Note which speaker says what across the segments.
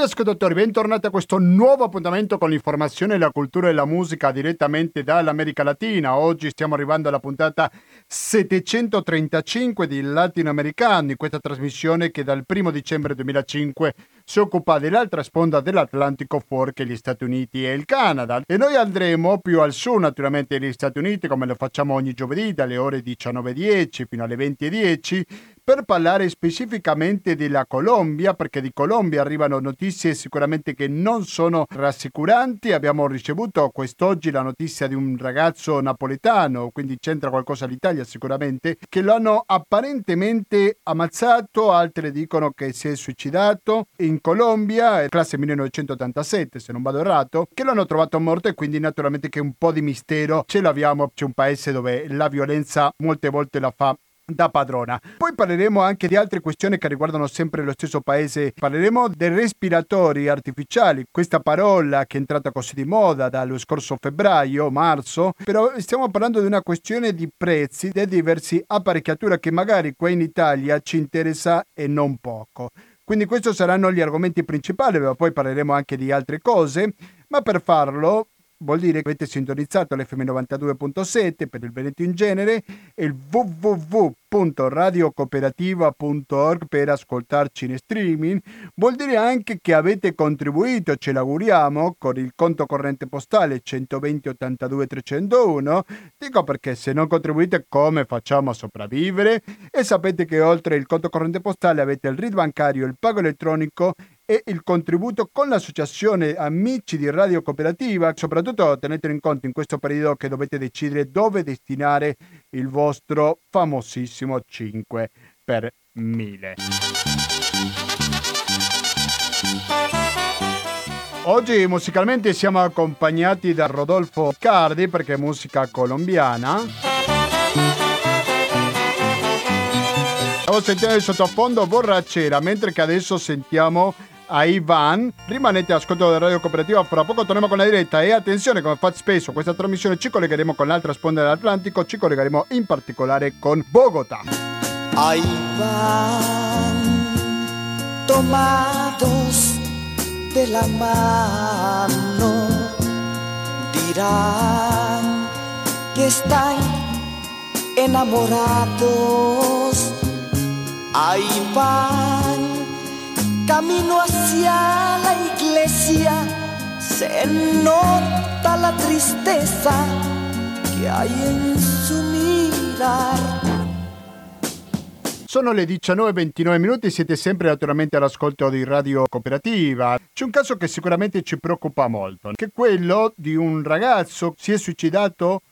Speaker 1: Cari ascoltatori, bentornati a questo nuovo appuntamento con l'informazione, la cultura e la musica direttamente dall'America Latina. Oggi stiamo arrivando alla puntata 735 di Latinoamericani, questa trasmissione che dal 1 dicembre 2005 si occupa dell'altra sponda dell'Atlantico fuori che gli Stati Uniti e il Canada. E noi andremo più al sud naturalmente degli Stati Uniti come lo facciamo ogni giovedì dalle ore 19.10 fino alle 20.10 per parlare specificamente della Colombia, perché di Colombia arrivano notizie sicuramente che non sono rassicuranti. Abbiamo ricevuto quest'oggi la notizia di un ragazzo napoletano, quindi c'entra qualcosa l'Italia sicuramente, che lo hanno apparentemente ammazzato, altri dicono che si è suicidato in Colombia, classe 1987 se non vado errato, che lo hanno trovato morto e quindi naturalmente che un po' di mistero ce l'abbiamo, c'è un paese dove la violenza molte volte la fa da padrona. Poi parleremo anche di altre questioni che riguardano sempre lo stesso paese. Parleremo dei respiratori artificiali, questa parola che è entrata così di moda dallo scorso febbraio, marzo, però stiamo parlando di una questione di prezzi di diverse apparecchiature che magari qua in Italia ci interessa e non poco. Quindi questi saranno gli argomenti principali, ma poi parleremo anche di altre cose, ma per farlo vuol dire che avete sintonizzato l'FM 92.7 per il Veneto in genere e il www.radiocooperativa.org per ascoltarci in streaming, vuol dire anche che avete contribuito, ce l'auguriamo, con il conto corrente postale 120 82 301. Dico perché se non contribuite come facciamo a sopravvivere? E sapete che oltre il conto corrente postale avete il RID bancario, il pago elettronico e il contributo con l'associazione Amici di Radio Cooperativa. Soprattutto tenete in conto in questo periodo che dovete decidere dove destinare il vostro famosissimo 5 per 1000. Oggi musicalmente siamo accompagnati da Rodolfo Cardi perché è musica colombiana. Stavo sentendo il sottofondo borracera, mentre che adesso sentiamo a Ivan. Rimanete ascolto della Radio Cooperativa, fra poco torniamo con la diretta e attenzione, come faccio spesso, questa trasmissione ci collegheremo con l'altra sponda dell'Atlantico, ci collegheremo in particolare con Bogotà.
Speaker 2: A Iván, tomados de la mano, dirán que están enamorados. Ahí van camino hacia la iglesia se nota la tristeza che hai in su mirar.
Speaker 1: Sono le 19.29 minuti, siete sempre naturalmente all'ascolto di Radio Cooperativa. C'è un caso che sicuramente ci preoccupa molto, che è quello di un ragazzo che si è suicidato,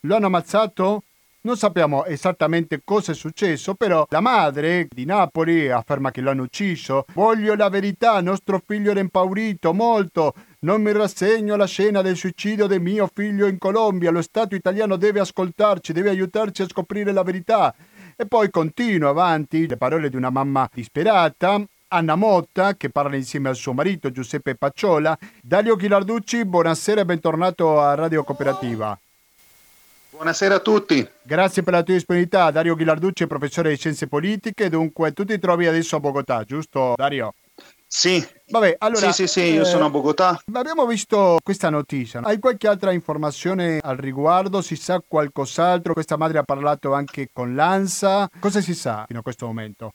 Speaker 1: lo hanno ammazzato non sappiamo esattamente cosa è successo, però la madre di Napoli afferma che l'hanno ucciso. Voglio la verità, nostro figlio era impaurito molto. Non mi rassegno alla scena del suicidio del mio figlio in Colombia. Lo Stato italiano deve ascoltarci, deve aiutarci a scoprire la verità. E poi continua avanti le parole di una mamma disperata. Anna Motta, che parla insieme al suo marito Giuseppe Pacciola. Dario Ghilarducci, buonasera e bentornato a Radio Cooperativa.
Speaker 3: Buonasera a tutti.
Speaker 1: Grazie per la tua disponibilità. Dario Ghilarducci, professore di scienze politiche. Dunque, tu ti trovi adesso a Bogotà, giusto Dario?
Speaker 3: Sì.
Speaker 1: Vabbè, allora,
Speaker 3: sì, sì, sì, io eh, sono a Bogotà.
Speaker 1: Abbiamo visto questa notizia. Hai qualche altra informazione al riguardo? Si sa qualcos'altro? Questa madre ha parlato anche con l'ANSA. Cosa si sa fino a questo momento?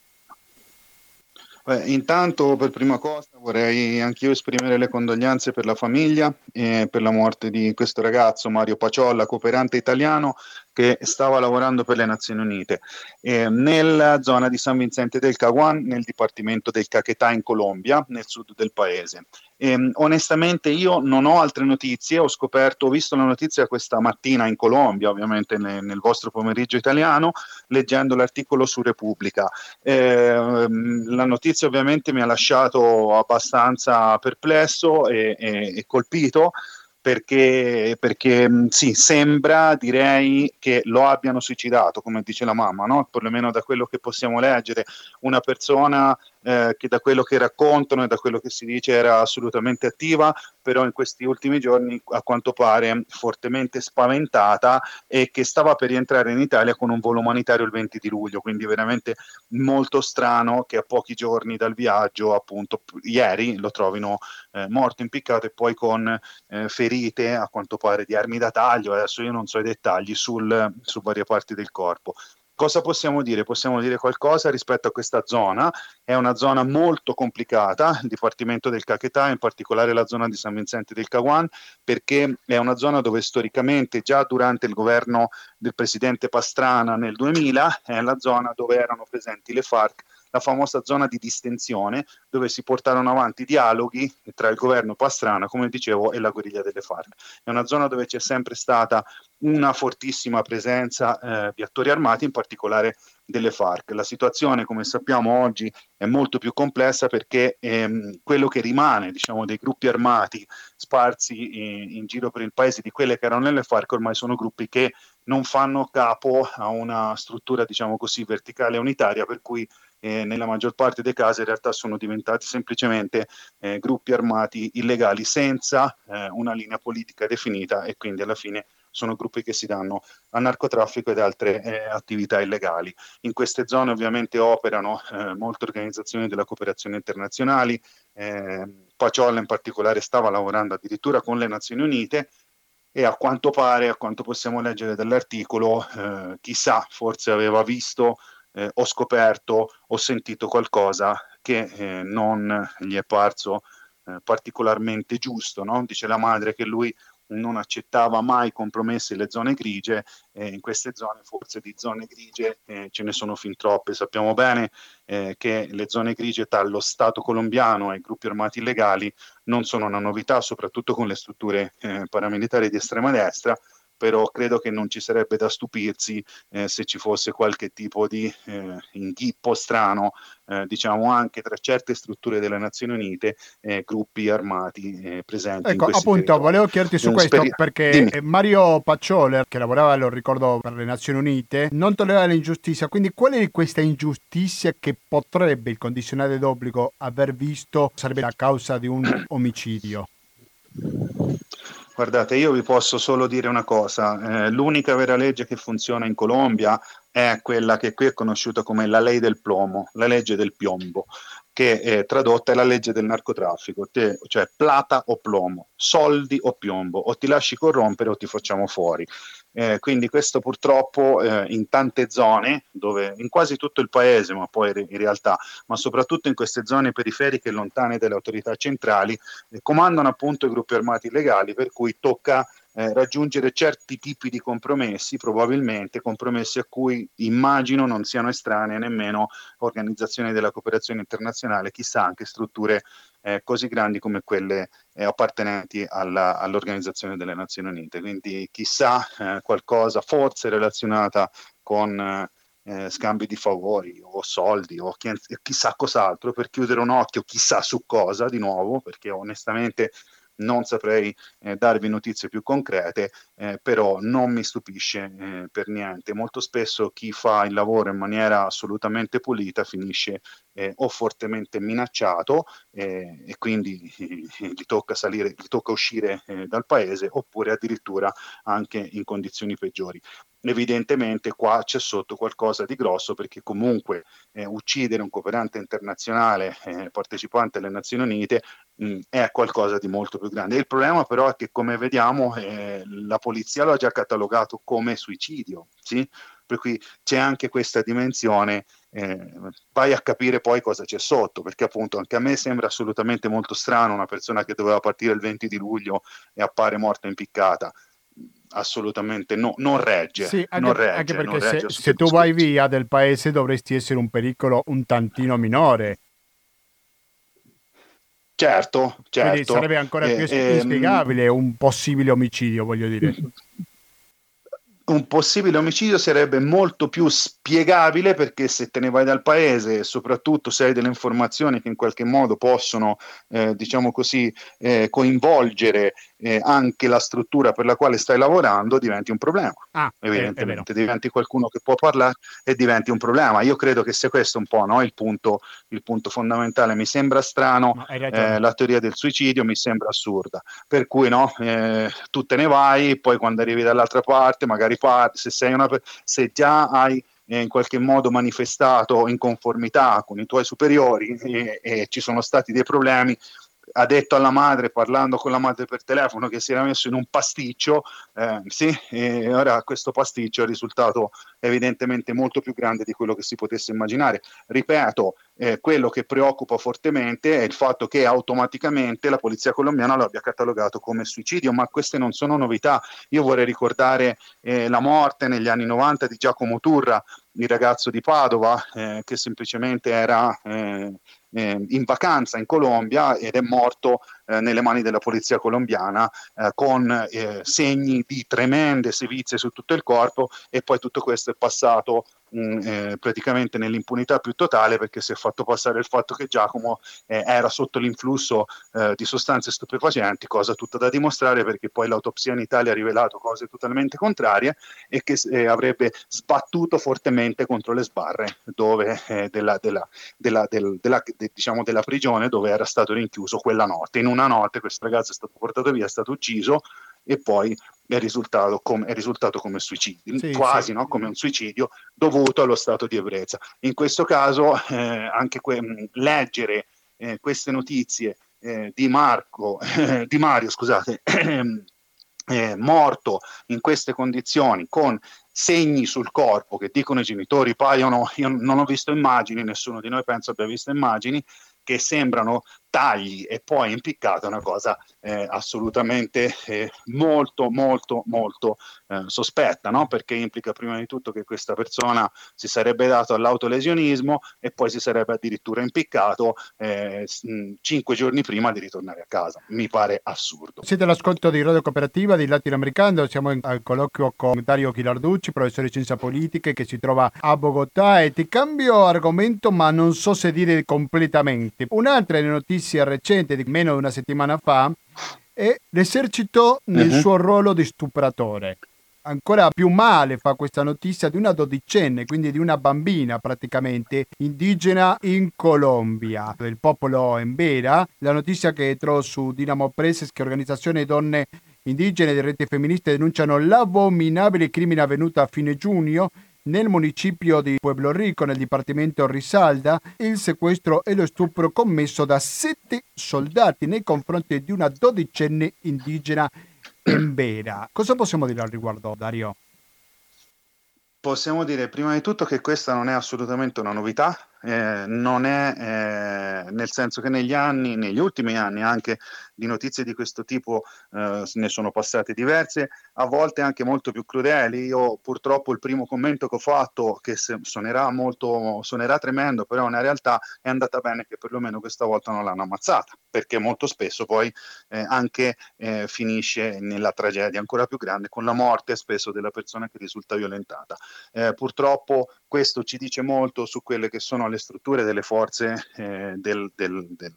Speaker 3: Beh, intanto, per prima cosa, vorrei anch'io esprimere le condoglianze per la famiglia e per la morte di questo ragazzo, Mario Paciolla, cooperante italiano che stava lavorando per le Nazioni Unite eh, nella zona di San Vincente del Caguan, nel dipartimento del Caquetá in Colombia, nel sud del paese. Eh, onestamente io non ho altre notizie, ho scoperto, ho visto la notizia questa mattina in Colombia, ovviamente nel, nel vostro pomeriggio italiano, leggendo l'articolo su Repubblica. Eh, la notizia ovviamente mi ha lasciato abbastanza perplesso e, e, e colpito perché, perché sì, sembra, direi, che lo abbiano suicidato, come dice la mamma, no? perlomeno da quello che possiamo leggere, una persona eh, che da quello che raccontano e da quello che si dice era assolutamente attiva, però in questi ultimi giorni a quanto pare fortemente spaventata e che stava per rientrare in Italia con un volo umanitario il 20 di luglio, quindi veramente molto strano che a pochi giorni dal viaggio, appunto ieri, lo trovino eh, morto, impiccato e poi con eh, ferite a quanto pare di armi da taglio, adesso io non so i dettagli sul, su varie parti del corpo. Cosa possiamo dire? Possiamo dire qualcosa rispetto a questa zona. È una zona molto complicata, il Dipartimento del Caquetà, in particolare la zona di San Vincente del Caguan, perché è una zona dove storicamente, già durante il governo del presidente Pastrana nel 2000, è la zona dove erano presenti le FARC la famosa zona di distensione dove si portarono avanti dialoghi tra il governo Pastrana, come dicevo, e la guerriglia delle FARC. È una zona dove c'è sempre stata una fortissima presenza eh, di attori armati, in particolare delle FARC. La situazione, come sappiamo oggi, è molto più complessa perché ehm, quello che rimane, diciamo, dei gruppi armati sparsi in, in, giro per il paese di quelle che erano nelle FARC ormai sono gruppi che non fanno capo a una struttura, diciamo così, verticale unitaria, per cui eh, nella maggior parte dei casi in realtà sono diventati semplicemente eh, gruppi armati illegali senza eh, una linea politica definita e quindi alla fine sono gruppi che si danno a narcotraffico ed altre eh, attività illegali. In queste zone ovviamente operano eh, molte organizzazioni della cooperazione internazionali, eh, Paciolla in particolare stava lavorando addirittura con le Nazioni Unite e a quanto pare, a quanto possiamo leggere dall'articolo, eh, chissà, forse aveva visto eh, ho scoperto, ho sentito qualcosa che eh, non gli è parso eh, particolarmente giusto. No? Dice la madre che lui non accettava mai compromessi le zone grigie e in queste zone forse di zone grigie eh, ce ne sono fin troppe. Sappiamo bene eh, che le zone grigie tra lo Stato colombiano e i gruppi armati illegali non sono una novità, soprattutto con le strutture eh, paramilitari di estrema destra, però credo che non ci sarebbe da stupirsi eh, se ci fosse qualche tipo di eh, inghippo strano, eh, diciamo anche tra certe strutture delle Nazioni Unite, eh, gruppi armati eh, presenti.
Speaker 1: Ecco, appunto, territori. volevo chiederti su questo speri- perché Dimmi. Mario Paccioler, che lavorava, lo ricordo, per le Nazioni Unite, non tollera l'ingiustizia, quindi qual è questa ingiustizia che potrebbe il condizionale d'obbligo aver visto sarebbe la causa di un omicidio?
Speaker 3: Guardate, io vi posso solo dire una cosa, eh, l'unica vera legge che funziona in Colombia è quella che qui è conosciuta come la ley del plomo, la legge del piombo, che è tradotta è la legge del narcotraffico, te, cioè plata o plomo, soldi o piombo, o ti lasci corrompere o ti facciamo fuori. Eh, quindi questo purtroppo eh, in tante zone, dove, in quasi tutto il paese, ma poi in realtà, ma soprattutto in queste zone periferiche lontane dalle autorità centrali, eh, comandano appunto i gruppi armati illegali, per cui tocca eh, raggiungere certi tipi di compromessi, probabilmente compromessi a cui immagino non siano estranee nemmeno organizzazioni della cooperazione internazionale, chissà anche strutture eh, così grandi come quelle eh, appartenenti alla, all'Organizzazione delle Nazioni Unite. Quindi chissà eh, qualcosa forse relazionata con eh, scambi di favori o soldi o chi, chissà cos'altro per chiudere un occhio chissà su cosa di nuovo, perché onestamente non saprei eh, darvi notizie più concrete, eh, però non mi stupisce eh, per niente. Molto spesso chi fa il lavoro in maniera assolutamente pulita finisce eh, o fortemente minacciato eh, e quindi eh, gli tocca salire, gli tocca uscire dal paese oppure addirittura anche in condizioni peggiori evidentemente qua c'è sotto qualcosa di grosso perché comunque eh, uccidere un cooperante internazionale eh, partecipante alle Nazioni Unite mh, è qualcosa di molto più grande. Il problema però è che come vediamo eh, la polizia lo ha già catalogato come suicidio, sì? per cui c'è anche questa dimensione, eh, vai a capire poi cosa c'è sotto, perché appunto anche a me sembra assolutamente molto strano una persona che doveva partire il 20 di luglio e appare morta impiccata assolutamente no, non regge.
Speaker 1: Sì, anche,
Speaker 3: non regge,
Speaker 1: anche perché se, se tu vai via del paese dovresti essere un pericolo un tantino minore.
Speaker 3: Certo, certo.
Speaker 1: Quindi sarebbe ancora più eh, inspiegabile ehm... un possibile omicidio, voglio dire.
Speaker 3: Un possibile omicidio sarebbe molto più spiegabile perché se te ne vai dal paese e soprattutto se hai delle informazioni che in qualche modo possono, eh, diciamo così, eh, coinvolgere eh, anche la struttura per la quale stai lavorando, diventi un problema. Ah, evidentemente, diventi qualcuno che può parlare e diventi un problema. Io credo che sia questo un po' no, il, punto, il, punto, fondamentale. Mi sembra strano, eh, la teoria del suicidio mi sembra assurda. Per cui no, eh, tu te ne vai, poi quando arrivi dall'altra parte, magari parti, se, sei una, se già hai in qualche modo manifestato in conformità con i tuoi superiori e, e, ci sono stati dei problemi, ha detto alla madre, parlando con la madre per telefono, che si era messo in un pasticcio, eh, sì, e ora questo pasticcio è risultato evidentemente molto più grande di quello che si potesse immaginare. Ripeto, eh, quello che preoccupa fortemente è il fatto che automaticamente la polizia colombiana lo abbia catalogato come suicidio, ma queste non sono novità. Io vorrei ricordare eh, la morte negli anni 90 di Giacomo Turra, il ragazzo di Padova, eh, che semplicemente era eh, eh, in vacanza in Colombia ed è morto eh, nelle mani della polizia colombiana eh, con eh, segni di tremende sevizie su tutto il corpo e poi tutto questo è passato mh, eh, praticamente nell'impunità più totale perché si è fatto passare il fatto che Giacomo eh, era sotto l'influsso di sostanze stupefacenti, cosa tutta da dimostrare perché poi l'autopsia in Italia ha rivelato cose totalmente contrarie e che avrebbe sbattuto fortemente contro le sbarre dove, della, della, della, del, della, de, diciamo della prigione dove era stato rinchiuso quella notte. In una notte questo ragazzo è stato portato via, è stato ucciso e poi è risultato, com- è risultato come suicidio, sì, quasi sì. No? come un suicidio dovuto allo stato di ebbrezza. In questo caso eh, anche que- leggere eh, queste notizie eh, di Marco, di Mario, scusate, eh, morto in queste condizioni con segni sul corpo che dicono i genitori paiono, io non ho visto immagini, nessuno di noi penso abbia visto immagini, che sembrano tagli e poi impiccata è una cosa eh, assolutamente eh, molto molto molto eh, sospetta no? perché implica prima di tutto che questa persona si sarebbe dato all'autolesionismo e poi si sarebbe addirittura impiccato eh, cinque giorni prima di ritornare a casa. Mi pare assurdo.
Speaker 1: Siete all'ascolto di Radio Cooperativa di Latinoamericano siamo in, al colloquio con Dario Chilarducci professore di scienze politiche che si trova a Bogotà e ti cambio argomento ma non so se dire completamente. Un'altra notizia notizia recente di meno di una settimana fa è l'esercito nel uh-huh. suo ruolo di stupratore. Ancora più male fa questa notizia di una dodicenne, quindi di una bambina praticamente indigena in Colombia, del popolo Embera. La notizia che trovo su Dinamo Press è che organizzazioni donne indigene e reti femministe denunciano l'abominabile crimine avvenuto a fine giugno nel municipio di Pueblo Rico, nel dipartimento Risalda, il sequestro e lo stupro commesso da sette soldati nei confronti di una dodicenne indigena embera. Cosa possiamo dire al riguardo, Dario?
Speaker 3: Possiamo dire prima di tutto che questa non è assolutamente una novità, eh, non è eh, nel senso che negli anni, negli ultimi anni anche di notizie di questo tipo eh, ne sono passate diverse, a volte anche molto più crudeli. Io purtroppo il primo commento che ho fatto, che suonerà molto, suonerà tremendo, però in realtà è andata bene che perlomeno questa volta non l'hanno ammazzata, perché molto spesso poi eh, anche eh, finisce nella tragedia ancora più grande con la morte spesso della persona che risulta violentata. Eh, purtroppo questo ci dice molto su quelle che sono le strutture delle forze eh, del, del, del,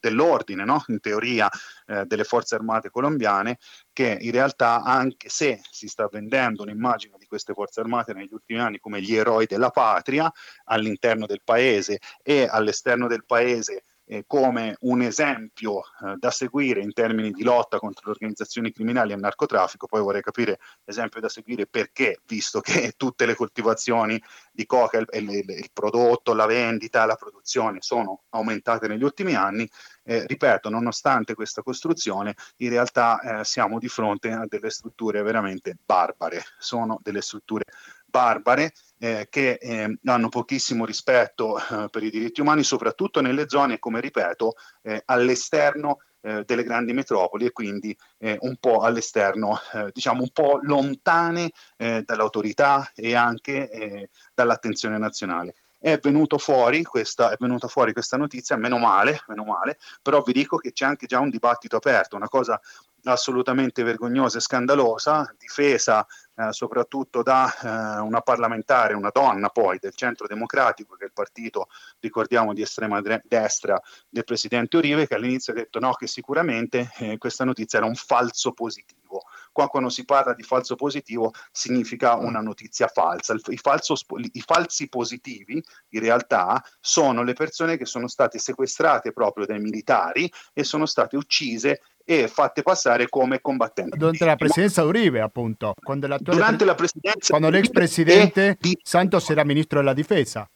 Speaker 3: dell'ordine, no? in teoria eh, delle forze armate colombiane, che in realtà anche se si sta vendendo un'immagine di queste forze armate negli ultimi anni come gli eroi della patria all'interno del paese e all'esterno del paese eh, come un esempio eh, da seguire in termini di lotta contro le organizzazioni criminali e il narcotraffico, poi vorrei capire l'esempio da seguire perché, visto che tutte le coltivazioni di coca, il, il, il prodotto, la vendita, la produzione sono aumentate negli ultimi anni, eh, ripeto, nonostante questa costruzione, in realtà eh, siamo di fronte a delle strutture veramente barbare, sono delle strutture barbare eh, che eh, hanno pochissimo rispetto eh, per i diritti umani, soprattutto nelle zone, come ripeto, eh, all'esterno eh, delle grandi metropoli e quindi eh, un po' all'esterno, diciamo un po' lontane dall'autorità e anche dall'attenzione nazionale. È, venuto fuori questa, è venuta fuori questa notizia, meno male, meno male, però vi dico che c'è anche già un dibattito aperto, una cosa assolutamente vergognosa e scandalosa, difesa eh, soprattutto da eh, una parlamentare, una donna poi del centro democratico, che è il partito, ricordiamo, di estrema destra del presidente Uribe, che all'inizio ha detto no, che sicuramente eh, questa notizia era un falso positivo. Qua quando si parla di falso positivo significa una notizia falsa. I, falso, I falsi positivi in realtà sono le persone che sono state sequestrate proprio dai militari e sono state uccise e fatte passare come combattenti.
Speaker 1: Durante la presidenza Uribe, appunto. Quando,
Speaker 3: Durante la presidenza
Speaker 1: quando l'ex presidente di... Santos era ministro della difesa.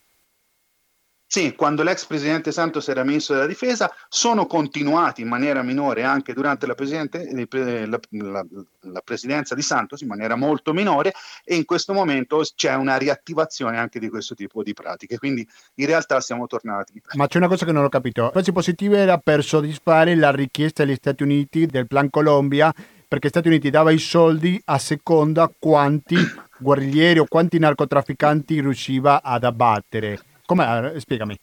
Speaker 3: Sì, quando l'ex presidente Santos era ministro della difesa, sono continuati in maniera minore anche durante la, la, la, la, presidenza di Santos, in maniera molto minore, e in questo momento c'è una riattivazione anche di questo tipo di pratiche. Quindi in realtà siamo tornati.
Speaker 1: Ma c'è una cosa che non ho capito. Quasi positivo era per soddisfare la richiesta degli Stati Uniti del Plan Colombia, perché gli Stati Uniti dava i soldi a seconda quanti guerriglieri o quanti narcotrafficanti riusciva ad abbattere. Come? Spiegami.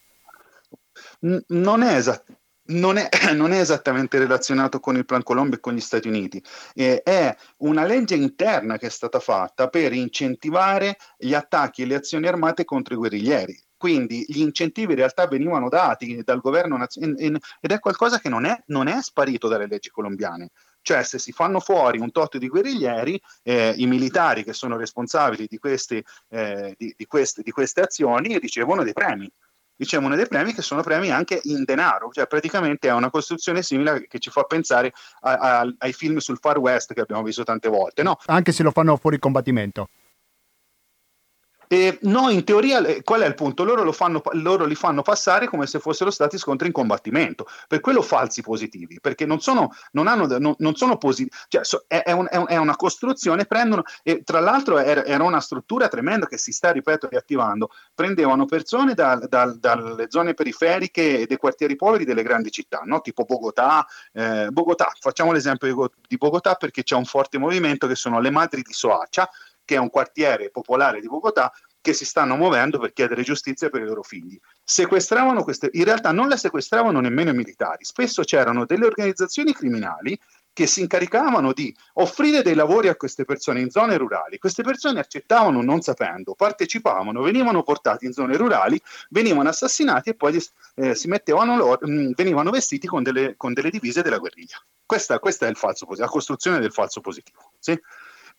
Speaker 3: non è esatto. Non è, non è, esattamente relazionato con il Plan Colombia e con gli Stati Uniti, eh, è una legge interna che è stata fatta per incentivare gli attacchi e le azioni armate contro i guerriglieri. Quindi gli incentivi in realtà venivano dati dal governo nazionale ed è qualcosa che non è, non è sparito dalle leggi colombiane. Cioè se si fanno fuori un tot di guerriglieri, eh, i militari che sono responsabili di queste, eh, di, di, queste, di queste azioni ricevono dei premi ricevono dei premi che sono premi anche in denaro, cioè praticamente è una costruzione simile che ci fa pensare a, a, ai film sul Far West che abbiamo visto tante volte, no?
Speaker 1: Anche se lo fanno fuori combattimento.
Speaker 3: Eh, no, in teoria, qual è il punto? Loro, fanno, loro, li fanno passare come se fossero stati scontri in combattimento, per quello falsi positivi, perché non sono, non hanno, non, non sono positivi, cioè, so, è, è, un, è, una costruzione, prendono, e tra l'altro era, era, una struttura tremenda che si sta, ripeto, riattivando, prendevano persone da, da, dalle zone periferiche e dei quartieri poveri delle grandi città, no? tipo Bogotà, eh, Bogotà, facciamo l'esempio di Bogotà perché c'è un forte movimento che sono le madri di Soacia, che è un quartiere popolare di Bogotà, che si stanno muovendo per chiedere giustizia per i loro figli. Sequestravano queste, in realtà non le sequestravano nemmeno i militari, spesso c'erano delle organizzazioni criminali che si incaricavano di offrire dei lavori a queste persone in zone rurali. Queste persone accettavano non sapendo, partecipavano, venivano portati in zone rurali, venivano assassinati e poi eh, si mettevano loro, mh, mm, venivano vestiti con delle, con delle divise della guerriglia. Questa, questa è falso, la costruzione del falso positivo. Sì?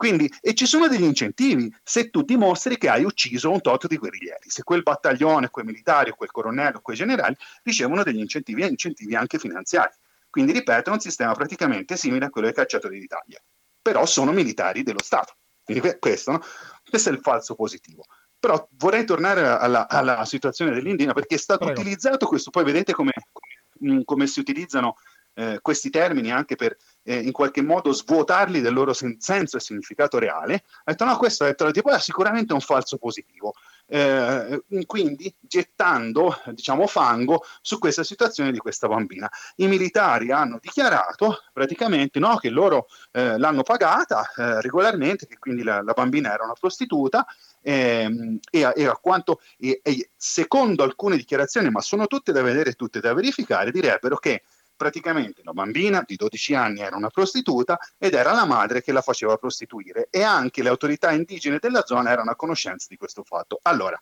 Speaker 3: Quindi, e ci sono degli incentivi se tu dimostri che hai ucciso un tot di guerriglieri, se quel battaglione, quei militari, quel colonnello, quei generali ricevono degli incentivi e incentivi anche finanziari. Quindi, ripeto, è un sistema praticamente simile a quello dei cacciatori d'Italia, però sono militari dello Stato. Quindi questo, no? questo è il falso positivo. Però vorrei tornare alla, alla situazione dell'Indina perché è stato Prego. utilizzato questo, poi vedete come, come, come si utilizzano eh, questi termini anche per eh, in qualche modo svuotarli del loro sen- senso e significato reale, ha detto no, questo è tipo, è sicuramente un falso positivo. Eh, quindi gettando diciamo fango su questa situazione di questa bambina. I militari hanno dichiarato praticamente no, che loro eh, l'hanno pagata eh, regolarmente, che quindi la, la, bambina era una prostituta ehm, e, e, a quanto, e, e secondo alcune dichiarazioni, ma sono tutte da vedere, tutte da verificare, direbbero che praticamente la bambina di 12 anni era una prostituta ed era la madre che la faceva prostituire e anche le autorità indigene della zona erano a conoscenza di questo fatto. Allora,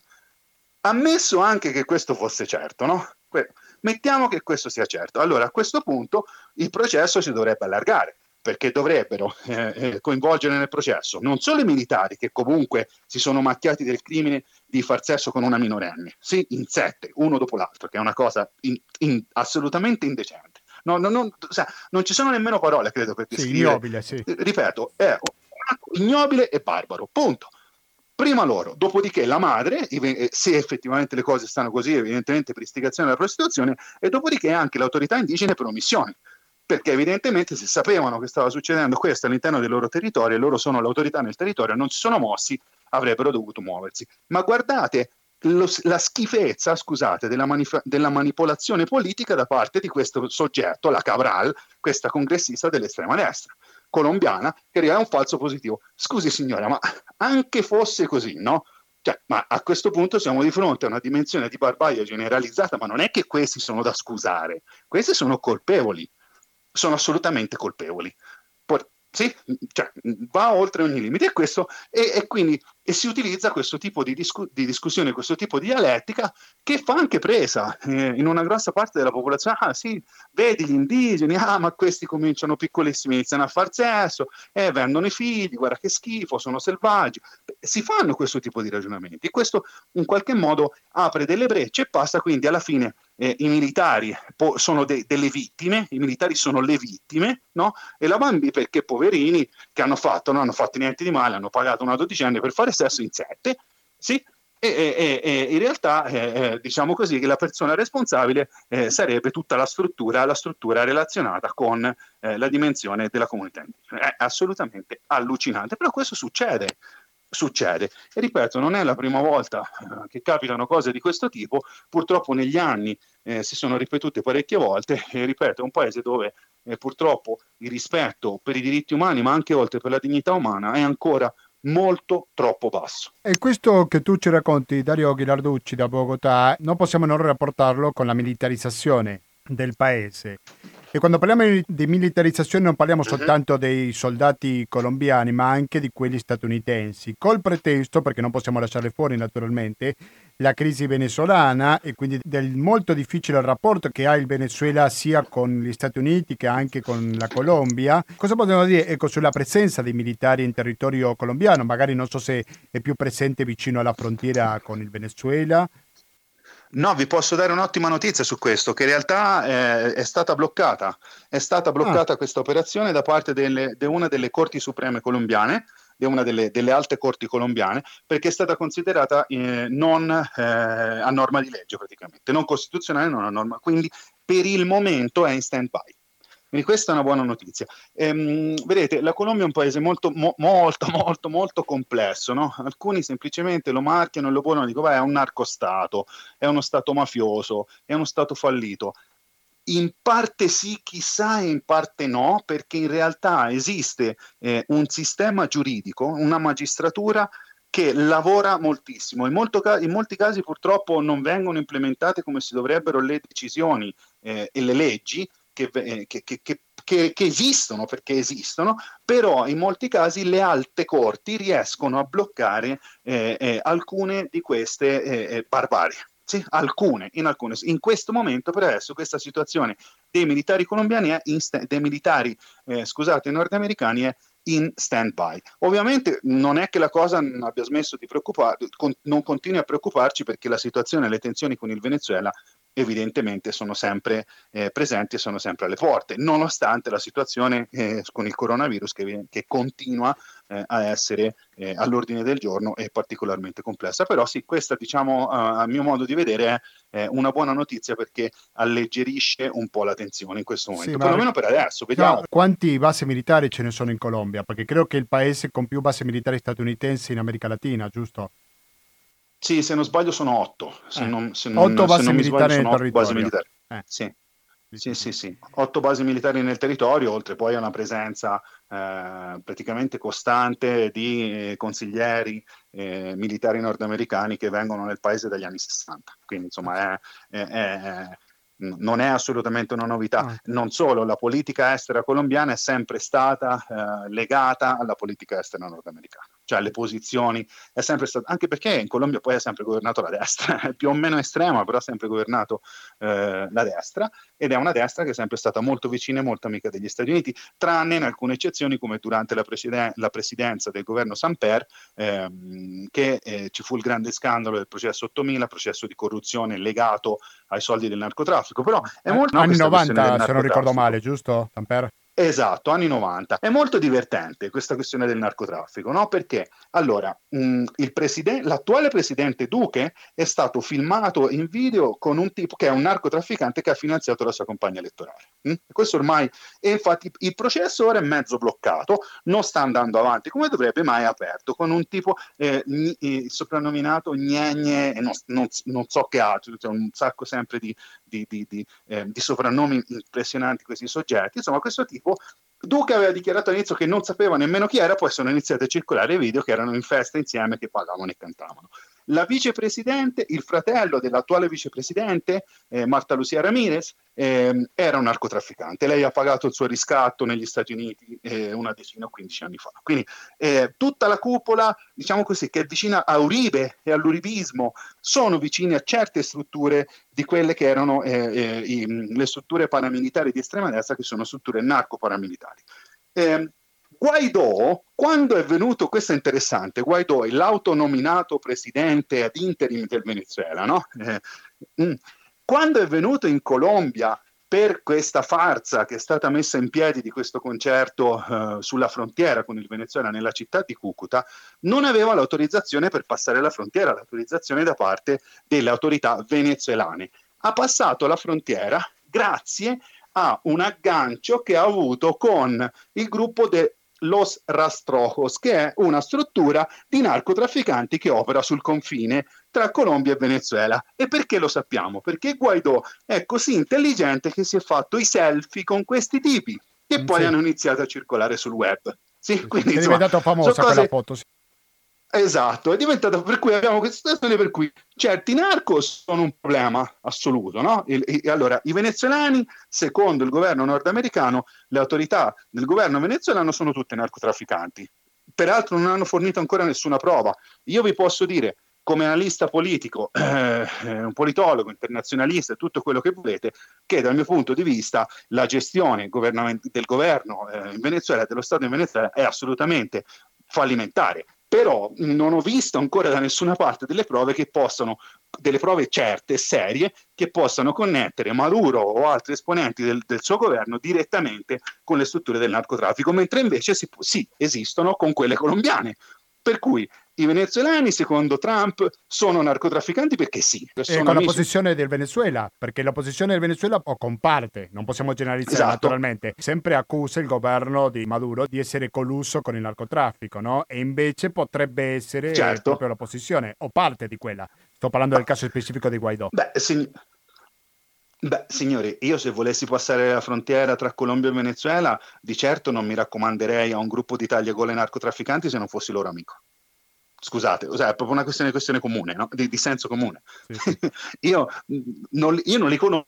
Speaker 3: ammesso anche che questo fosse certo, no? Mettiamo che questo sia certo. Allora, a questo punto il processo si dovrebbe allargare perché dovrebbero eh, eh, coinvolgere nel processo non solo i militari che comunque si sono macchiati del crimine di far sesso con una minorenne, sì, in sette, uno dopo l'altro, che è una cosa in, in, assolutamente indecente, No, no, non, cioè, non ci sono nemmeno parole, credo, per descrivere. Sì, ignobile, sì. Ripeto, è ignobile e barbaro. Punto. Prima loro, dopodiché la madre, eh, se effettivamente le cose stanno così, evidentemente per istigazione della prostituzione, e dopodiché anche l'autorità indigene per omissione perché evidentemente se sapevano che stava succedendo questo all'interno del loro territorio e loro sono l'autorità nel territorio, non si sono mossi, avrebbero dovuto muoversi. Ma guardate lo, la schifezza, scusate, della, manif- della, manipolazione politica da parte di questo soggetto, la Cabral, questa congressista dell'estrema destra colombiana, che arriva a un falso positivo. Scusi signora, ma anche fosse così, no? Cioè, ma a questo punto siamo di fronte a una dimensione di barbarie generalizzata, ma non è che questi sono da scusare, questi sono colpevoli, sono assolutamente colpevoli. Sì, cioè, va oltre ogni limite e, questo, e, e quindi e si utilizza questo tipo di, discu- di, discussione, questo tipo di dialettica che fa anche presa eh, in una grossa parte della popolazione. Ah sì, vedi gli indigeni, ah ma questi cominciano piccolissimi, iniziano a far sesso, eh, vendono i figli, guarda che schifo, sono selvaggi. Si fanno questo tipo di ragionamenti e questo in qualche modo apre delle brecce e passa quindi alla fine eh, i militari po- sono de- delle vittime, i militari sono le vittime, no? E la bambina, perché poverini che hanno fatto, non hanno fatto niente di male, hanno pagato una dodicenne per fare in sette, sì? E, e, e in realtà eh, eh, diciamo così che la persona responsabile eh, sarebbe tutta la struttura, la struttura relazionata con eh, la dimensione della comunità. È assolutamente allucinante, però questo succede succede. E ripeto, non è la prima volta eh, che capitano cose di questo tipo, purtroppo negli anni eh, si sono ripetute parecchie volte e ripeto, è un paese dove purtroppo il rispetto per i diritti umani, ma anche oltre per la dignità umana, è ancora molto troppo basso.
Speaker 1: E questo che tu ci racconti, Dario Ghilarducci da Bogotà, non possiamo non rapportarlo con la militarizzazione del paese. E quando parliamo di militarizzazione non parliamo uh-huh. soltanto dei soldati colombiani, ma anche di quelli statunitensi, col pretesto, perché non possiamo lasciarle fuori naturalmente, la crisi venezuelana e quindi del molto difficile rapporto che ha il Venezuela sia con gli Stati Uniti che anche con la Colombia. Cosa possiamo dire ecco, sulla presenza dei militari in territorio colombiano? Magari non so se è più presente vicino alla frontiera con il Venezuela
Speaker 3: No, vi posso dare un'ottima notizia su questo, che in realtà eh, è stata bloccata. È stata bloccata ah. questa operazione da parte di una delle corti supreme colombiane, di una delle, delle, alte corti colombiane, perché è stata considerata eh, non eh, a norma di legge praticamente, non costituzionale, non a norma. Quindi per il momento è in stand-by. Quindi questa è una buona notizia. Ehm, vedete, la Colombia è un paese molto, mo, molto, molto, molto complesso. No? Alcuni semplicemente lo marchiano e lo pongono dicono, beh, è un narcostato, è uno stato mafioso, è uno stato fallito. In parte sì, chissà, e in parte no, perché in realtà esiste eh, un sistema giuridico, una magistratura che lavora moltissimo. In, molto, in, molti casi purtroppo non vengono implementate come si dovrebbero le decisioni eh, e le leggi eh, che, che, che, che, esistono perché esistono, però in molti casi le alte corti riescono a bloccare eh, eh, alcune di queste eh barbarie. Sì, alcune, in alcune. In questo momento, per adesso, questa situazione dei militari colombiani è in st- dei militari, eh, scusate, nordamericani è in stand-by. Ovviamente non è che la cosa non abbia smesso di preoccupare, con- non continui a preoccuparci perché la situazione e le tensioni con il Venezuela evidentemente sono sempre eh, presenti e sono sempre alle porte, nonostante la situazione eh, con il coronavirus che, che continua eh, a essere eh, all'ordine del giorno e particolarmente complessa. Però sì, questa diciamo a mio modo di vedere è una buona notizia perché alleggerisce un po' la tensione in questo momento, sì, perlomeno per adesso. Vediamo.
Speaker 1: Quanti basi militari ce ne sono in Colombia? Perché credo che è il paese con più basi militari statunitensi in America Latina, giusto?
Speaker 3: Sì, se non sbaglio sono otto. Se
Speaker 1: eh.
Speaker 3: non,
Speaker 1: se non, otto basi militari nel territorio.
Speaker 3: Basi militari. Eh. Sì. Sì, sì, sì, otto basi militari nel territorio, oltre poi a una presenza eh, praticamente costante di eh, consiglieri eh, militari nordamericani che vengono nel paese dagli anni 60. Quindi, insomma, è, è, è, non è assolutamente una novità. Ah. Non solo, la politica estera colombiana è sempre stata eh, legata alla politica estera nordamericana cioè le posizioni, è sempre stato, anche perché in Colombia poi ha sempre governato la destra, più o meno estrema, però ha sempre governato eh, la destra, ed è una destra che è sempre stata molto vicina e molto amica degli Stati Uniti, tranne in alcune eccezioni come durante la, presiden- la presidenza del governo Samper, ehm, che eh, ci fu il grande scandalo del processo 8000, processo di corruzione legato ai soldi del narcotraffico, però è molto...
Speaker 1: Anni 90, se non ricordo male, giusto, Samper?
Speaker 3: Esatto, anni 90. È molto divertente questa questione del narcotraffico, no? Perché allora mh, presiden- l'attuale presidente Duque è stato filmato in video con un tipo che è un narcotrafficante che ha finanziato la sua campagna elettorale. Mh? Questo ormai, e infatti il processo ora è mezzo bloccato, non sta andando avanti come dovrebbe, ma è aperto con un tipo eh, n- eh, soprannominato Gnegne, e non, non, non, so che altro, c'è un sacco sempre di, di, di, di, eh, di soprannomi impressionanti questi soggetti. Insomma, questo tipo Duca aveva dichiarato all'inizio che non sapeva nemmeno chi era, poi sono iniziati a circolare video che erano in festa insieme, che parlavano e cantavano. La vicepresidente, il fratello dell'attuale vicepresidente, eh, Marta Lucia Ramirez, eh, era un narcotrafficante. Lei ha pagato il suo riscatto negli Stati Uniti eh, una decina o 15 anni fa. Quindi eh, tutta la cupola, diciamo così, che è vicina a Uribe e all'uribismo, sono vicini a certe strutture di quelle che erano eh, eh, i, le strutture paramilitari di estrema destra, che sono strutture narco-paramilitari. Eh, Guaidò, quando è venuto, questo è interessante, Guaidò è l'autonominato presidente ad interim del Venezuela, no? Eh, mm, quando è venuto in Colombia per questa farsa che è stata messa in piedi di questo concerto eh, sulla frontiera con il Venezuela nella città di Cucuta, non aveva l'autorizzazione per passare la frontiera, l'autorizzazione da parte delle autorità venezuelane. Ha passato la frontiera grazie a un aggancio che ha avuto con il gruppo de Los Rastrojos, che è una struttura di narcotrafficanti che opera sul confine tra Colombia e Venezuela. E perché lo sappiamo? Perché Guaidó è così intelligente che si è fatto i selfie con questi tipi che poi sì. hanno iniziato a circolare sul web. Sì, quindi,
Speaker 1: è diventato famosa cose... quella foto. Sì.
Speaker 3: Esatto, è diventato per cui abbiamo questa situazione per cui certi narcos sono un problema assoluto. No? E, e, allora, i venezuelani, secondo il governo nordamericano, le autorità del governo venezuelano sono tutte narcotrafficanti. Peraltro non hanno fornito ancora nessuna prova. Io vi posso dire, come analista politico, eh, un politologo, internazionalista, tutto quello che volete, che dal mio punto di vista la gestione del governo eh, in Venezuela, dello Stato in Venezuela, è assolutamente fallimentare però non ho visto ancora da nessuna parte delle prove che possano, delle prove certe, serie, che possano connettere Maduro o altri esponenti del, del suo governo direttamente con le strutture del narcotraffico, mentre invece si, sì, esistono con quelle colombiane. Per cui i venezuelani, secondo Trump, sono narcotrafficanti perché sì.
Speaker 1: E con amici... la posizione del Venezuela, perché la posizione del Venezuela o comparte, non possiamo generalizzare esatto. naturalmente, sempre accusa il governo di Maduro di essere colluso con il narcotraffico, no? E invece potrebbe essere certo. proprio la posizione o parte di quella. Sto parlando del caso specifico di Guaidó.
Speaker 3: Beh, sì. Beh, signori, io se volessi passare la frontiera tra Colombia e Venezuela, di certo non mi raccomanderei a un gruppo di taglie-gole narcotrafficanti se non fossi loro amico. Scusate, cioè, è proprio una questione, questione comune, no? di, di, senso comune. Sì. io, non, io non li conosco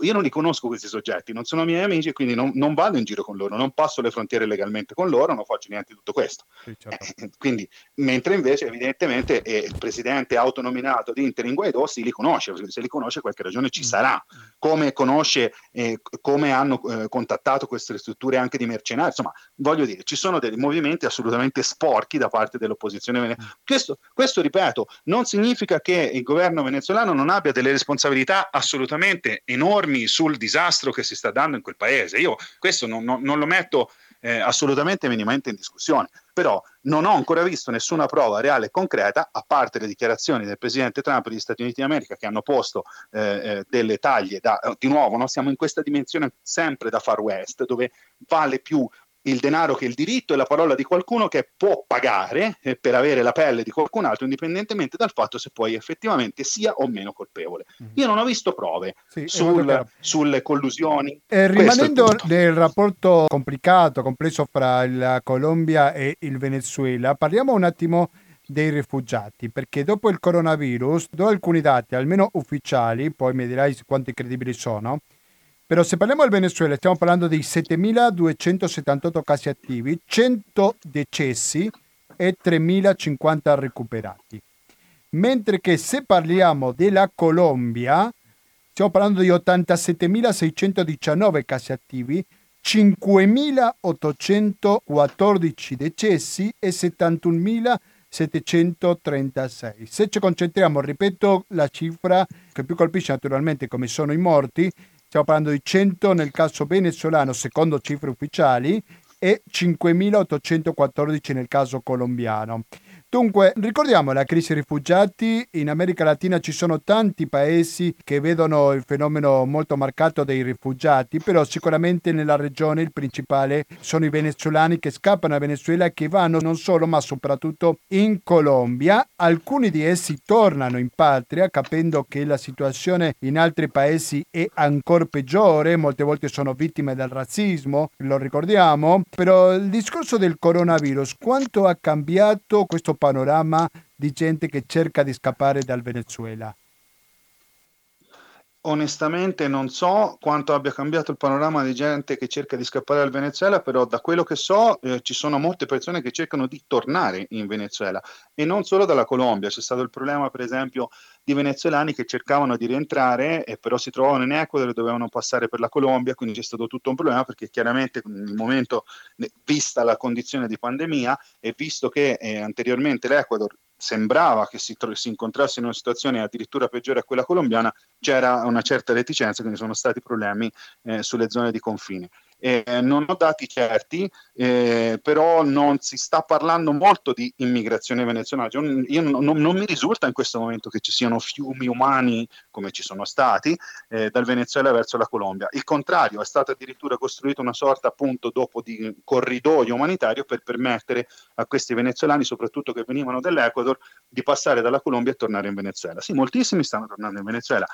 Speaker 3: io non li conosco questi soggetti, non sono miei amici e quindi non, non, vado in giro con loro, non passo le frontiere legalmente con loro, non faccio niente di tutto questo. Sì, certo. eh, quindi, mentre invece evidentemente eh, il presidente autonominato di Inter in Guaidó si li conosce, se li conosce qualche ragione ci mm. sarà, come conosce, eh, come hanno eh, contattato queste strutture anche di mercenari, insomma voglio dire, ci sono dei movimenti assolutamente sporchi da parte dell'opposizione venezuelana. Mm. Questo, questo, ripeto, non significa che il governo venezuelano non abbia delle responsabilità assolutamente enormi enormi sul disastro che si sta dando in quel paese. Io questo non, non, non lo metto eh, assolutamente minimamente in discussione, però non ho ancora visto nessuna prova reale e concreta, a parte le dichiarazioni del presidente Trump degli Stati Uniti d'America che hanno posto eh, eh delle taglie, da, di nuovo no? siamo in questa dimensione sempre da Far West, dove vale più il denaro che il diritto e la parola di qualcuno che può pagare eh, per avere la pelle di qualcun altro, indipendentemente dal fatto se poi effettivamente sia o meno colpevole. Mm-hmm. Io non ho visto prove sì, sul, sulle collusioni.
Speaker 1: Eh, rimanendo nel rapporto complicato, complesso fra la Colombia e il Venezuela, parliamo un attimo dei rifugiati, perché dopo il coronavirus do alcuni dati, almeno ufficiali, poi mi dirai quanti credibili sono, però se parliamo del Venezuela stiamo parlando di 7.278 casi attivi, 100 decessi e 3.050 recuperati. Mentre che se parliamo della Colombia stiamo parlando di 87.619 casi attivi, 5.814 decessi e 71.736. Se ci concentriamo, ripeto, la cifra che più colpisce naturalmente come sono i morti, stiamo parlando di 100 nel caso venezuelano secondo cifre ufficiali e 5.814 nel caso colombiano. Dunque, ricordiamo la crisi rifugiati, in America Latina ci sono tanti paesi che vedono il fenomeno molto marcato dei rifugiati, però sicuramente nella regione il principale sono i venezuelani che scappano a Venezuela e che vanno non solo ma soprattutto in Colombia. Alcuni di essi tornano in patria capendo che la situazione in altri paesi è ancora peggiore, molte volte sono vittime del razzismo, lo ricordiamo, però il discorso del coronavirus, quanto ha cambiato questo panorama di gente che cerca di scappare dal Venezuela?
Speaker 3: Onestamente non so quanto abbia cambiato il panorama di gente che cerca di scappare dal Venezuela, però da quello che so eh, ci sono molte persone che cercano di tornare in Venezuela e non solo dalla Colombia. C'è stato il problema, per esempio, di venezuelani che cercavano di rientrare e però si trovavano in Ecuador e dovevano passare per la Colombia, quindi c'è stato tutto un problema perché chiaramente nel momento, vista la condizione di pandemia e visto che eh, anteriormente l'Ecuador sembrava che si, si, incontrasse in una situazione addirittura peggiore a quella colombiana, c'era una certa reticenza, quindi sono stati problemi eh, sulle zone di confine. Eh, non ho dati certi, eh, però non si sta parlando molto di immigrazione venezuelana. Cioè, io non, non, non, mi risulta in questo momento che ci siano fiumi umani, come ci sono stati, eh, dal Venezuela verso la Colombia. Il contrario, è stata addirittura costruita una sorta appunto dopo di corridoio umanitario per permettere a questi venezuelani, soprattutto che venivano dall'Ecuador, di passare dalla Colombia e tornare in Venezuela. Sì, moltissimi stanno tornando in Venezuela.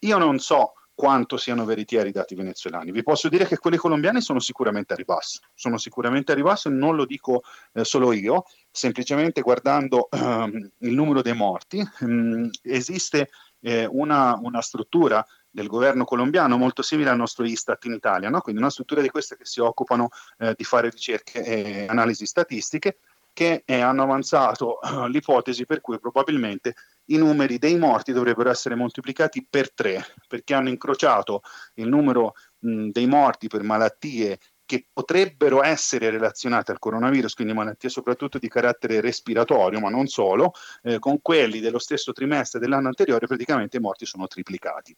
Speaker 3: Io non so quanto siano veritieri i dati venezuelani. Vi posso dire che quelli colombiani sono sicuramente a ribasso, sono sicuramente a ribasso non lo dico eh, solo io, semplicemente guardando ehm, il numero dei morti, ehm, esiste eh, una, una, struttura del governo colombiano molto simile al nostro Istat in Italia, no? quindi una struttura di queste che si occupano eh, di fare ricerche e analisi statistiche che hanno avanzato eh, l'ipotesi per cui probabilmente i numeri dei morti dovrebbero essere moltiplicati per tre, perché hanno incrociato il numero mh, dei morti per malattie che potrebbero essere relazionate al coronavirus, quindi malattie soprattutto di carattere respiratorio, ma non solo, eh, con quelli dello stesso trimestre dell'anno anteriore, praticamente i morti sono triplicati.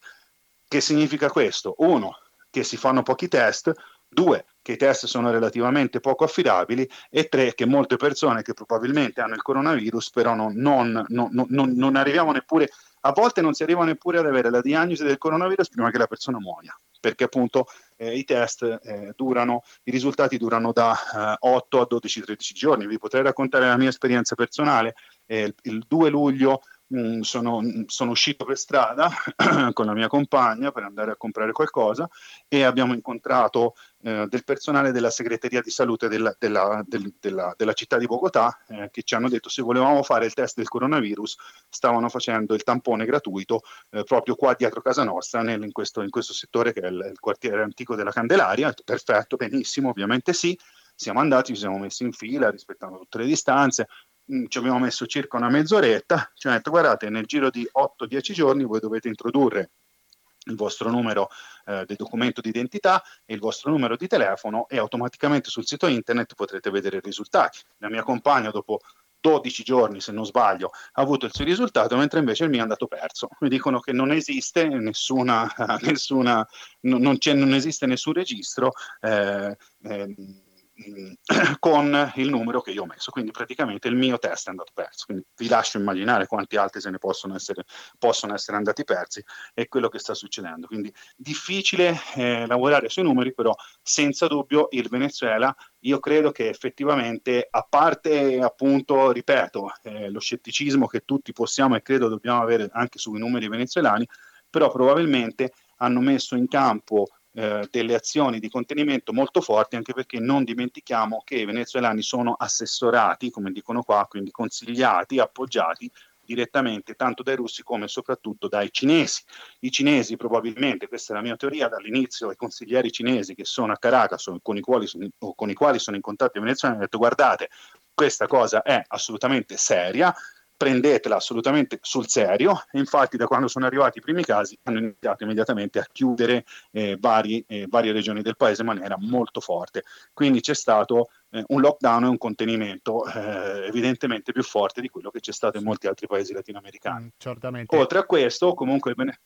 Speaker 3: Che significa questo? Uno, che si fanno pochi test, due, che i test sono relativamente poco affidabili e tre, che molte persone che probabilmente hanno il coronavirus però non, non, non, non, arriviamo neppure, a volte non si arriva neppure ad avere la diagnosi del coronavirus prima che la persona muoia perché appunto eh, i test eh, durano, i risultati durano da eh, 8 a 12-13 giorni. Vi potrei raccontare la mia esperienza personale. il, il 2 luglio Mm, sono, mm, sono, uscito per strada con la mia compagna per andare a comprare qualcosa e abbiamo incontrato eh, del personale della segreteria di salute della, della, del, della, della città di Bogotà eh, che ci hanno detto se volevamo fare il test del coronavirus stavano facendo il tampone gratuito eh, proprio qua dietro casa nostra nel, in, questo, in, questo, settore che è il, il quartiere antico della Candelaria. Perfetto, benissimo, ovviamente sì siamo andati, ci siamo messi in fila rispettando tutte le distanze, ci abbiamo messo circa una mezz'oretta, ci hanno detto guardate nel giro di 8-10 giorni voi dovete introdurre il vostro numero eh, del documento di identità e il vostro numero di telefono e automaticamente sul sito internet potrete vedere i risultati. La mia compagna dopo 12 giorni, se non sbaglio, ha avuto il suo risultato, mentre invece il mio è andato perso. Mi dicono che non esiste nessuna, nessuna non, non, non esiste nessun registro. Eh, eh, con il numero che io ho messo. Quindi praticamente il mio test è andato perso. Quindi vi lascio immaginare quanti altri se ne possono essere, possono essere andati persi e quello che sta succedendo. Quindi difficile eh, lavorare sui numeri, però senza dubbio il Venezuela io credo che effettivamente, a parte appunto, ripeto, eh, lo scetticismo che tutti possiamo e credo dobbiamo avere anche sui numeri venezuelani, però probabilmente hanno messo in campo eh, delle azioni di contenimento molto forti, anche perché non dimentichiamo che i venezuelani sono assessorati, come dicono qua, quindi consigliati, appoggiati direttamente tanto dai russi come soprattutto dai cinesi. I cinesi probabilmente, questa è la mia teoria, dall'inizio i consiglieri cinesi che sono a Caracas o con i quali sono, con i quali sono in contatto i venezuelani hanno detto guardate, questa cosa è assolutamente seria, prendetela assolutamente sul serio. Infatti, da quando sono arrivati i primi casi, hanno iniziato immediatamente a chiudere eh, vari, eh, varie regioni del paese in maniera molto forte. Quindi c'è stato eh, un lockdown e un contenimento eh, evidentemente più forte di quello che c'è stato in molti altri paesi latinoamericani. Mm,
Speaker 1: certamente.
Speaker 3: Oltre a questo, comunque, bene,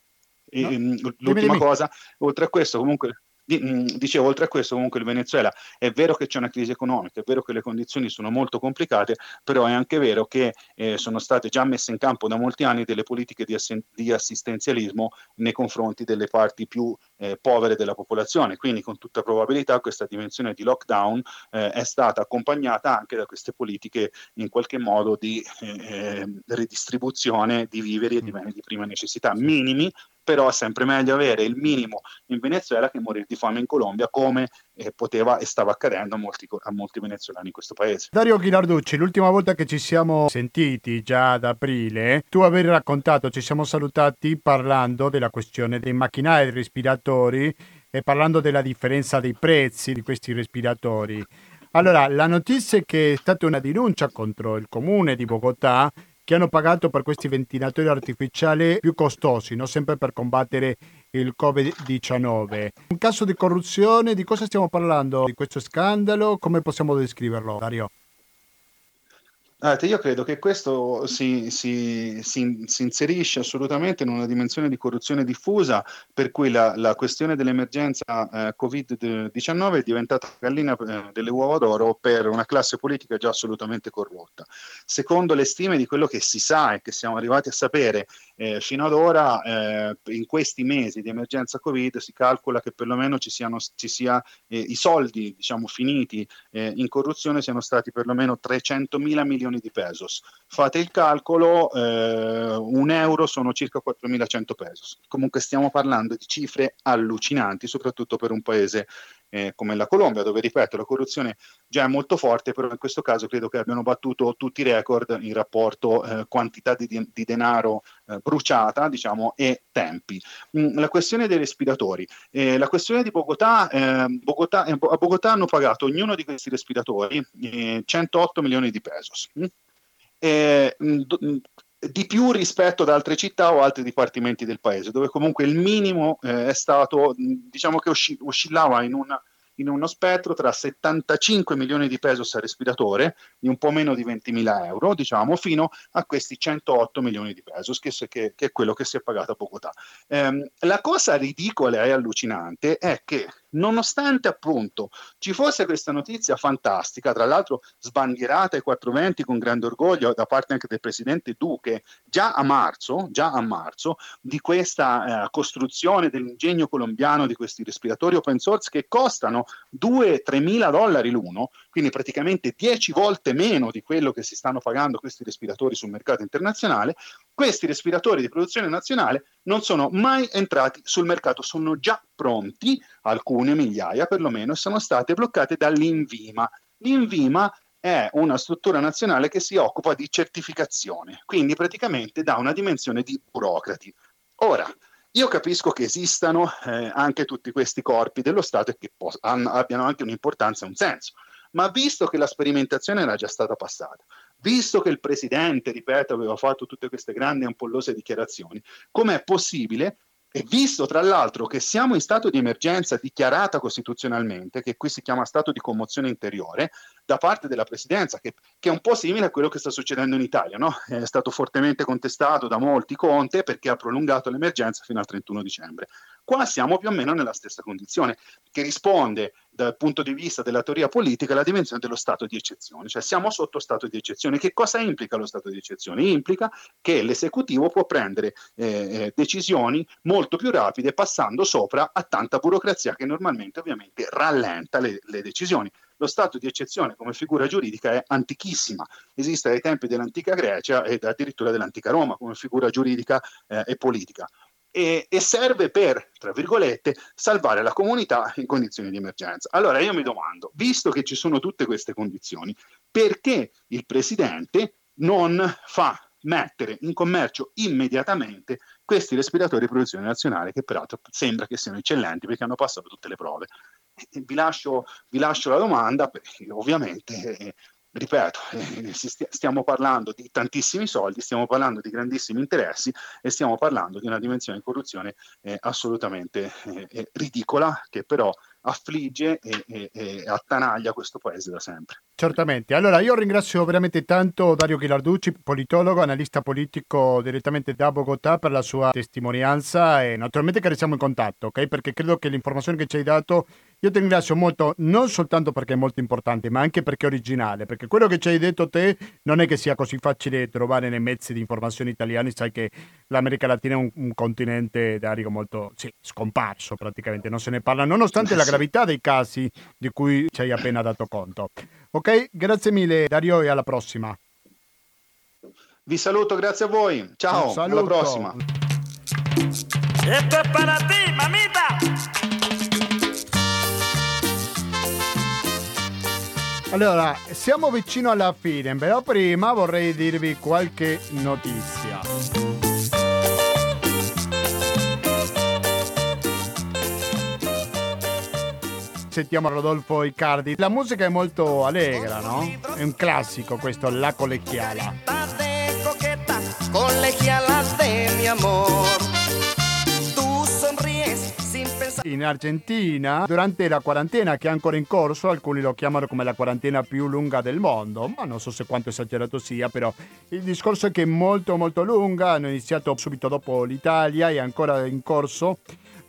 Speaker 3: no? Ehm, l'ultima dimmi, dimmi. cosa, oltre a questo, comunque dicevo, oltre a questo comunque il Venezuela è vero che c'è una crisi economica, è vero che le condizioni sono molto complicate, però è anche vero che eh, sono state già messe in campo da molti anni delle politiche di, ass- di assistenzialismo nei confronti delle parti più eh, povere della popolazione, quindi con tutta probabilità questa dimensione di lockdown eh, è stata accompagnata anche da queste politiche in qualche modo di eh, eh, ridistribuzione di viveri e di beni di prima necessità minimi però è sempre meglio avere il minimo in Venezuela che morire di fame in Colombia, come eh, poteva e stava accadendo a molti, a molti, venezuelani in questo paese.
Speaker 1: Dario Ghilarducci, l'ultima volta che ci siamo sentiti, già ad aprile, tu avevi raccontato, ci siamo salutati parlando della questione dei macchinari, dei respiratori e parlando della differenza dei prezzi di questi respiratori. Allora, la notizia è che è stata una denuncia contro il comune di Bogotà che hanno pagato per questi ventilatori artificiali più costosi, non sempre per combattere il Covid-19. Un caso di corruzione, di cosa stiamo parlando? Di questo scandalo? Come possiamo descriverlo, Dario?
Speaker 3: Ah, io credo che questo si, si, si, si, inserisce assolutamente in una dimensione di corruzione diffusa, per cui la, la questione dell'emergenza eh, Covid-19 è diventata gallina eh, delle uova d'oro per una classe politica già assolutamente corrotta. Secondo le stime di quello che si sa e che siamo arrivati a sapere eh, fino ad ora, eh, in questi mesi di emergenza Covid si calcola che perlomeno ci siano ci sia, eh, i soldi diciamo, finiti eh, in corruzione siano stati perlomeno 300 mila milioni milioni di pesos. Fate il calcolo, eh, un euro sono circa 4.100 pesos. Comunque stiamo parlando di cifre allucinanti, soprattutto per un paese eh, come la Colombia, dove ripeto la corruzione già è molto forte, però in questo caso credo che abbiano battuto tutti i record in rapporto eh, quantità di, di denaro eh, bruciata, diciamo, e tempi. Mm, la questione dei respiratori, eh, la questione di Bogotà, eh, Bogotà, a Bogotà hanno pagato ognuno di questi respiratori 108 eh, milioni di pesos. Mm? Mm, di più rispetto ad altre città o altri dipartimenti del paese, dove comunque il minimo eh, è stato, diciamo che oscill- oscillava in, una, in, uno spettro tra 75 milioni di pesos a respiratore, di un po' meno di 20 mila euro, diciamo, fino a questi 108 milioni di pesos, che, che, che è quello che si è pagato a Bogotà. Eh, la cosa ridicola e allucinante è che nonostante appunto ci fosse questa notizia fantastica, tra l'altro sbandierata ai 420 con grande orgoglio da parte anche del presidente Duque, già a marzo, già a marzo di questa eh, costruzione dell'ingegno colombiano di questi respiratori open source che costano 2-3 mila dollari l'uno, quindi praticamente 10 volte meno di quello che si stanno pagando questi respiratori sul mercato internazionale, questi respiratori di produzione nazionale non sono mai entrati sul mercato, sono già pronti, alcune migliaia perlomeno, sono state bloccate dall'Invima. L'Invima è una struttura nazionale che si occupa di certificazione, quindi praticamente dà una dimensione di burocrati. Ora, io capisco che esistano eh, anche tutti questi corpi dello Stato e che pos- abbiano anche un'importanza e un senso, ma visto che la sperimentazione era già stata passata, visto che il presidente, ripeto, aveva fatto tutte queste grandi ampollose dichiarazioni, com'è possibile e visto tra l'altro che siamo in stato di emergenza dichiarata costituzionalmente, che qui si chiama stato di commozione interiore, da parte della presidenza, che, che, è un po' simile a quello che sta succedendo in Italia, no? è stato fortemente contestato da molti Conte perché ha prolungato l'emergenza fino al 31 dicembre. Qua siamo più o meno nella stessa condizione, che risponde dal punto di vista della teoria politica alla dimensione dello stato di eccezione, cioè siamo sotto stato di eccezione. Che cosa implica lo stato di eccezione? Implica che l'esecutivo può prendere eh, eh decisioni molto più rapide passando sopra a tanta burocrazia che normalmente ovviamente rallenta le, le decisioni. Lo stato di eccezione come figura giuridica è antichissima, esiste dai tempi dell'antica Grecia e addirittura dell'antica Roma come figura giuridica eh, e politica e, e, serve per, tra virgolette, salvare la comunità in condizioni di emergenza. Allora io mi domando, visto che ci sono tutte queste condizioni, perché il Presidente non fa mettere in commercio immediatamente questi respiratori di produzione nazionale che peraltro sembra che siano eccellenti perché hanno passato tutte le prove. Vi lascio, vi lascio la domanda perché ovviamente eh, ripeto, eh, stiamo parlando di tantissimi soldi, stiamo parlando di grandissimi interessi e stiamo parlando di una dimensione di corruzione eh, assolutamente ridicola che però affligge e, e, e, attanaglia questo paese da sempre.
Speaker 1: Certamente. Allora io ringrazio veramente tanto Dario Ghilarducci, politologo, analista politico direttamente da Bogotà per la sua testimonianza e naturalmente che restiamo in contatto, ok? Perché credo che l'informazione che ci hai dato io ti ringrazio molto, non soltanto perché è molto importante, ma anche perché è originale, perché quello che ci hai detto te non è che sia così facile trovare nei mezzi di informazione italiani, sai che l'America Latina è un, un continente, Dario, molto sì, scomparso praticamente, non se ne parla, nonostante la gravità dei casi di cui ci hai appena dato conto. Ok, grazie mille Dario e alla prossima.
Speaker 3: Vi saluto, grazie a voi. Ciao, alla prossima.
Speaker 4: Esto es para ti, mamita.
Speaker 1: Allora, siamo vicino alla fine, però prima vorrei dirvi qualche notizia. Sentiamo Rodolfo Icardi. La musica è molto allegra, no? È un classico questo, La Colegiala.
Speaker 2: Colegiala de mi amor
Speaker 1: in Argentina durante la quarantena che è ancora in corso, alcuni lo chiamano come la quarantena più lunga del mondo, ma non so se quanto esagerato sia, però il discorso è che è molto molto lunga, hanno iniziato subito dopo l'Italia e ancora in corso.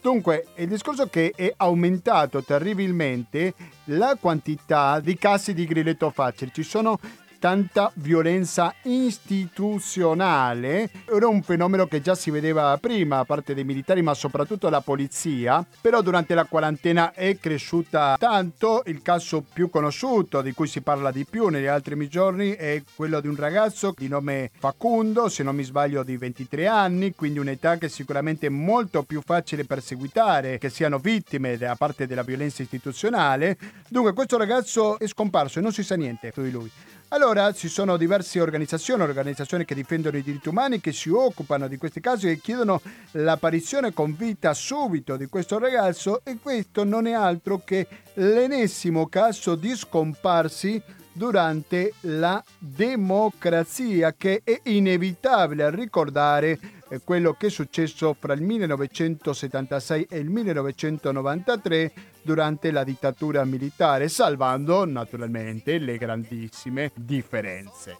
Speaker 1: Dunque, il discorso è che è aumentato terribilmente la quantità di casi di grilletto facile. Ci sono tanta violenza istituzionale. Era un fenomeno che già si vedeva prima a parte dei militari, ma soprattutto la polizia. Però durante la quarantena è cresciuta tanto. Il caso più conosciuto, di cui si parla di più negli ultimi giorni, è quello di un ragazzo di nome Facundo, se non mi sbaglio di 23 anni, quindi un'età che è sicuramente molto più facile perseguitare che siano vittime da parte della violenza istituzionale. Dunque questo ragazzo è scomparso e non si sa niente su di lui. Allora ci sono diverse organizzazioni, organizzazioni che difendono i diritti umani, che si occupano di questi casi e chiedono l'apparizione con vita subito di questo ragazzo e questo non è altro che l'ennesimo caso di scomparsi durante la democrazia che è inevitabile ricordare quello che è successo fra il 1976 e il 1993 durante la dittatura militare, salvando naturalmente le grandissime differenze.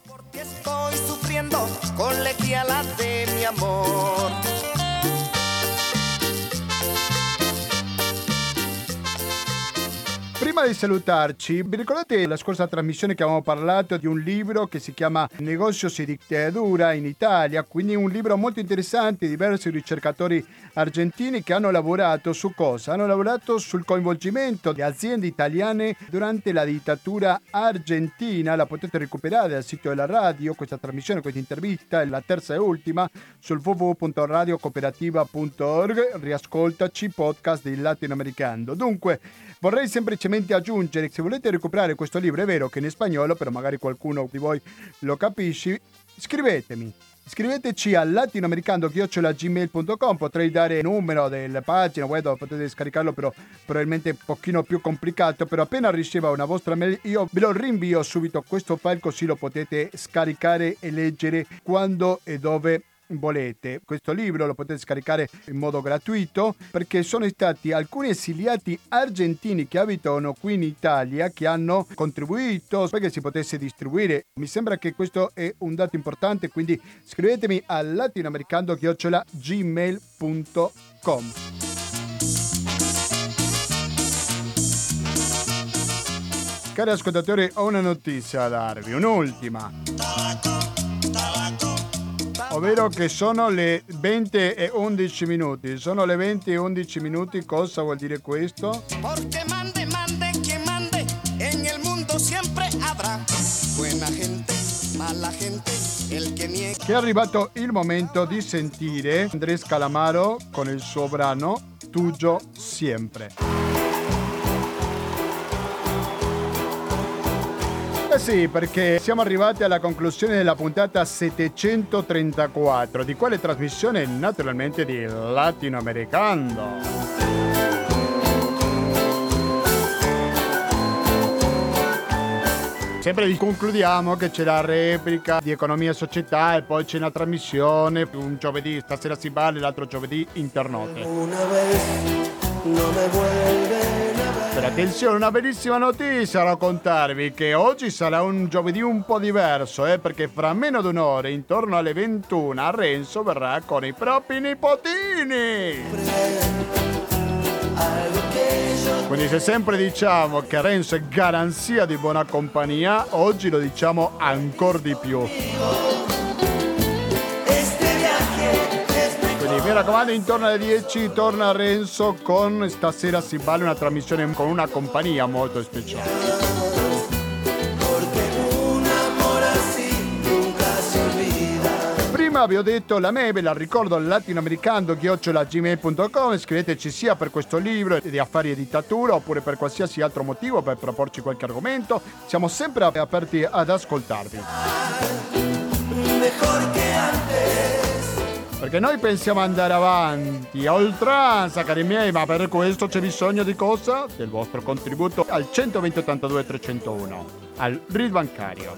Speaker 1: Prima di salutarci, vi ricordate la scorsa trasmissione che avevamo parlato di un libro che si chiama Negozios e dittatura in Italia, quindi un libro molto interessante, diversi ricercatori argentini che hanno lavorato su cosa? Hanno lavorato sul coinvolgimento di aziende italiane durante la dittatura argentina, la potete recuperare dal sito della radio, questa trasmissione, questa intervista è la terza e ultima sul www.radiocooperativa.org, riascoltaci podcast del latinoamericano. Dunque, vorrei semplicemente semplicemente aggiungere se volete recuperare questo libro, è vero che in spagnolo, però magari qualcuno di voi lo capisce, scrivetemi. Scriveteci a latinoamericando-gmail.com Potrei dare il numero della pagina web dove potete scaricarlo però probabilmente un pochino più complicato però appena riceva una vostra mail io ve lo rinvio subito questo file così lo potete scaricare e leggere quando e dove volete. Questo libro lo potete scaricare in modo gratuito perché sono stati alcuni esiliati argentini che abitano qui in Italia che hanno contribuito perché si potesse distribuire. Mi sembra che questo è un dato importante, quindi scrivetemi a latinoamericando-gmail.com. Cari ascoltatori, ho una notizia da darvi, un'ultima ovvero che sono le 20 e 11 minuti. Sono le 20 e 11 minuti, cosa vuol dire questo? Perché mande, mande, chi mande, en el mundo siempre habrá buena gente, mala gente. Che è arrivato il momento di sentire Andrés Calamaro con il suo brano Tuyo Sempre. Eh sì, perché siamo arrivati alla conclusione della puntata 734, di quale trasmissione naturalmente di Latinoamericano. Sempre concludiamo che c'è la replica di Economia e Società e poi c'è una trasmissione, un giovedì, stasera si balla, l'altro giovedì internote. Una vez no me vuelve per attenzione, una bellissima notizia a raccontarvi che oggi sarà un giovedì un po' diverso, eh, perché fra meno di un'ora, intorno alle 21, Renzo verrà con i propri nipotini. Quindi se sempre diciamo che Renzo è garanzia di buona compagnia, oggi lo diciamo ancora di più. Mi raccomando, intorno alle 10 torna Renzo con Stasera si balla una trasmissione con una compagnia molto speciale. Prima vi ho detto la mail, la ricordo latinoamericando-gmail.com Scriveteci sia per questo libro di affari e dittatura oppure per qualsiasi altro motivo per proporci qualche argomento. Siamo sempre aperti ad ascoltarvi. Perché noi pensiamo andare avanti a oltranza, cari miei, ma per questo c'è bisogno di cosa? Del vostro contributo al 120 82 301, al RID bancario,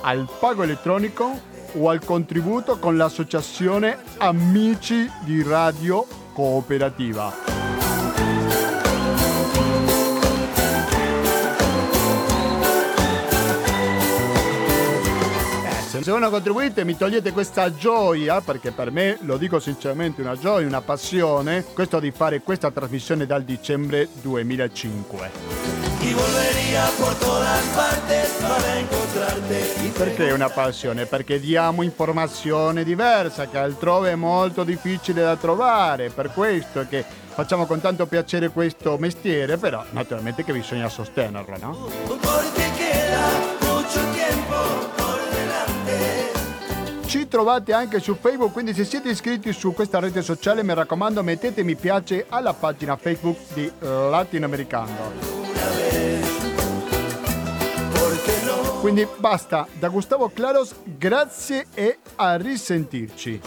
Speaker 1: al pago elettronico o al contributo con l'associazione Amici di Radio Cooperativa. Se uno contribuite mi togliete questa gioia, perché per me, lo dico sinceramente, una gioia, una passione, questo di fare questa trasmissione dal dicembre 2005 y volvería por todas partes para encontrarte. Perché è una passione? Perché diamo informazione diversa che altrove è molto difficile da trovare, per questo che facciamo con tanto piacere questo mestiere, però naturalmente che bisogna sostenerlo, no? Ci trovate anche su Facebook, quindi se siete iscritti su questa rete sociale mi raccomando mettete mi piace alla pagina Facebook di Latinoamericano. Quindi basta, da Gustavo Claros, grazie e a risentirci.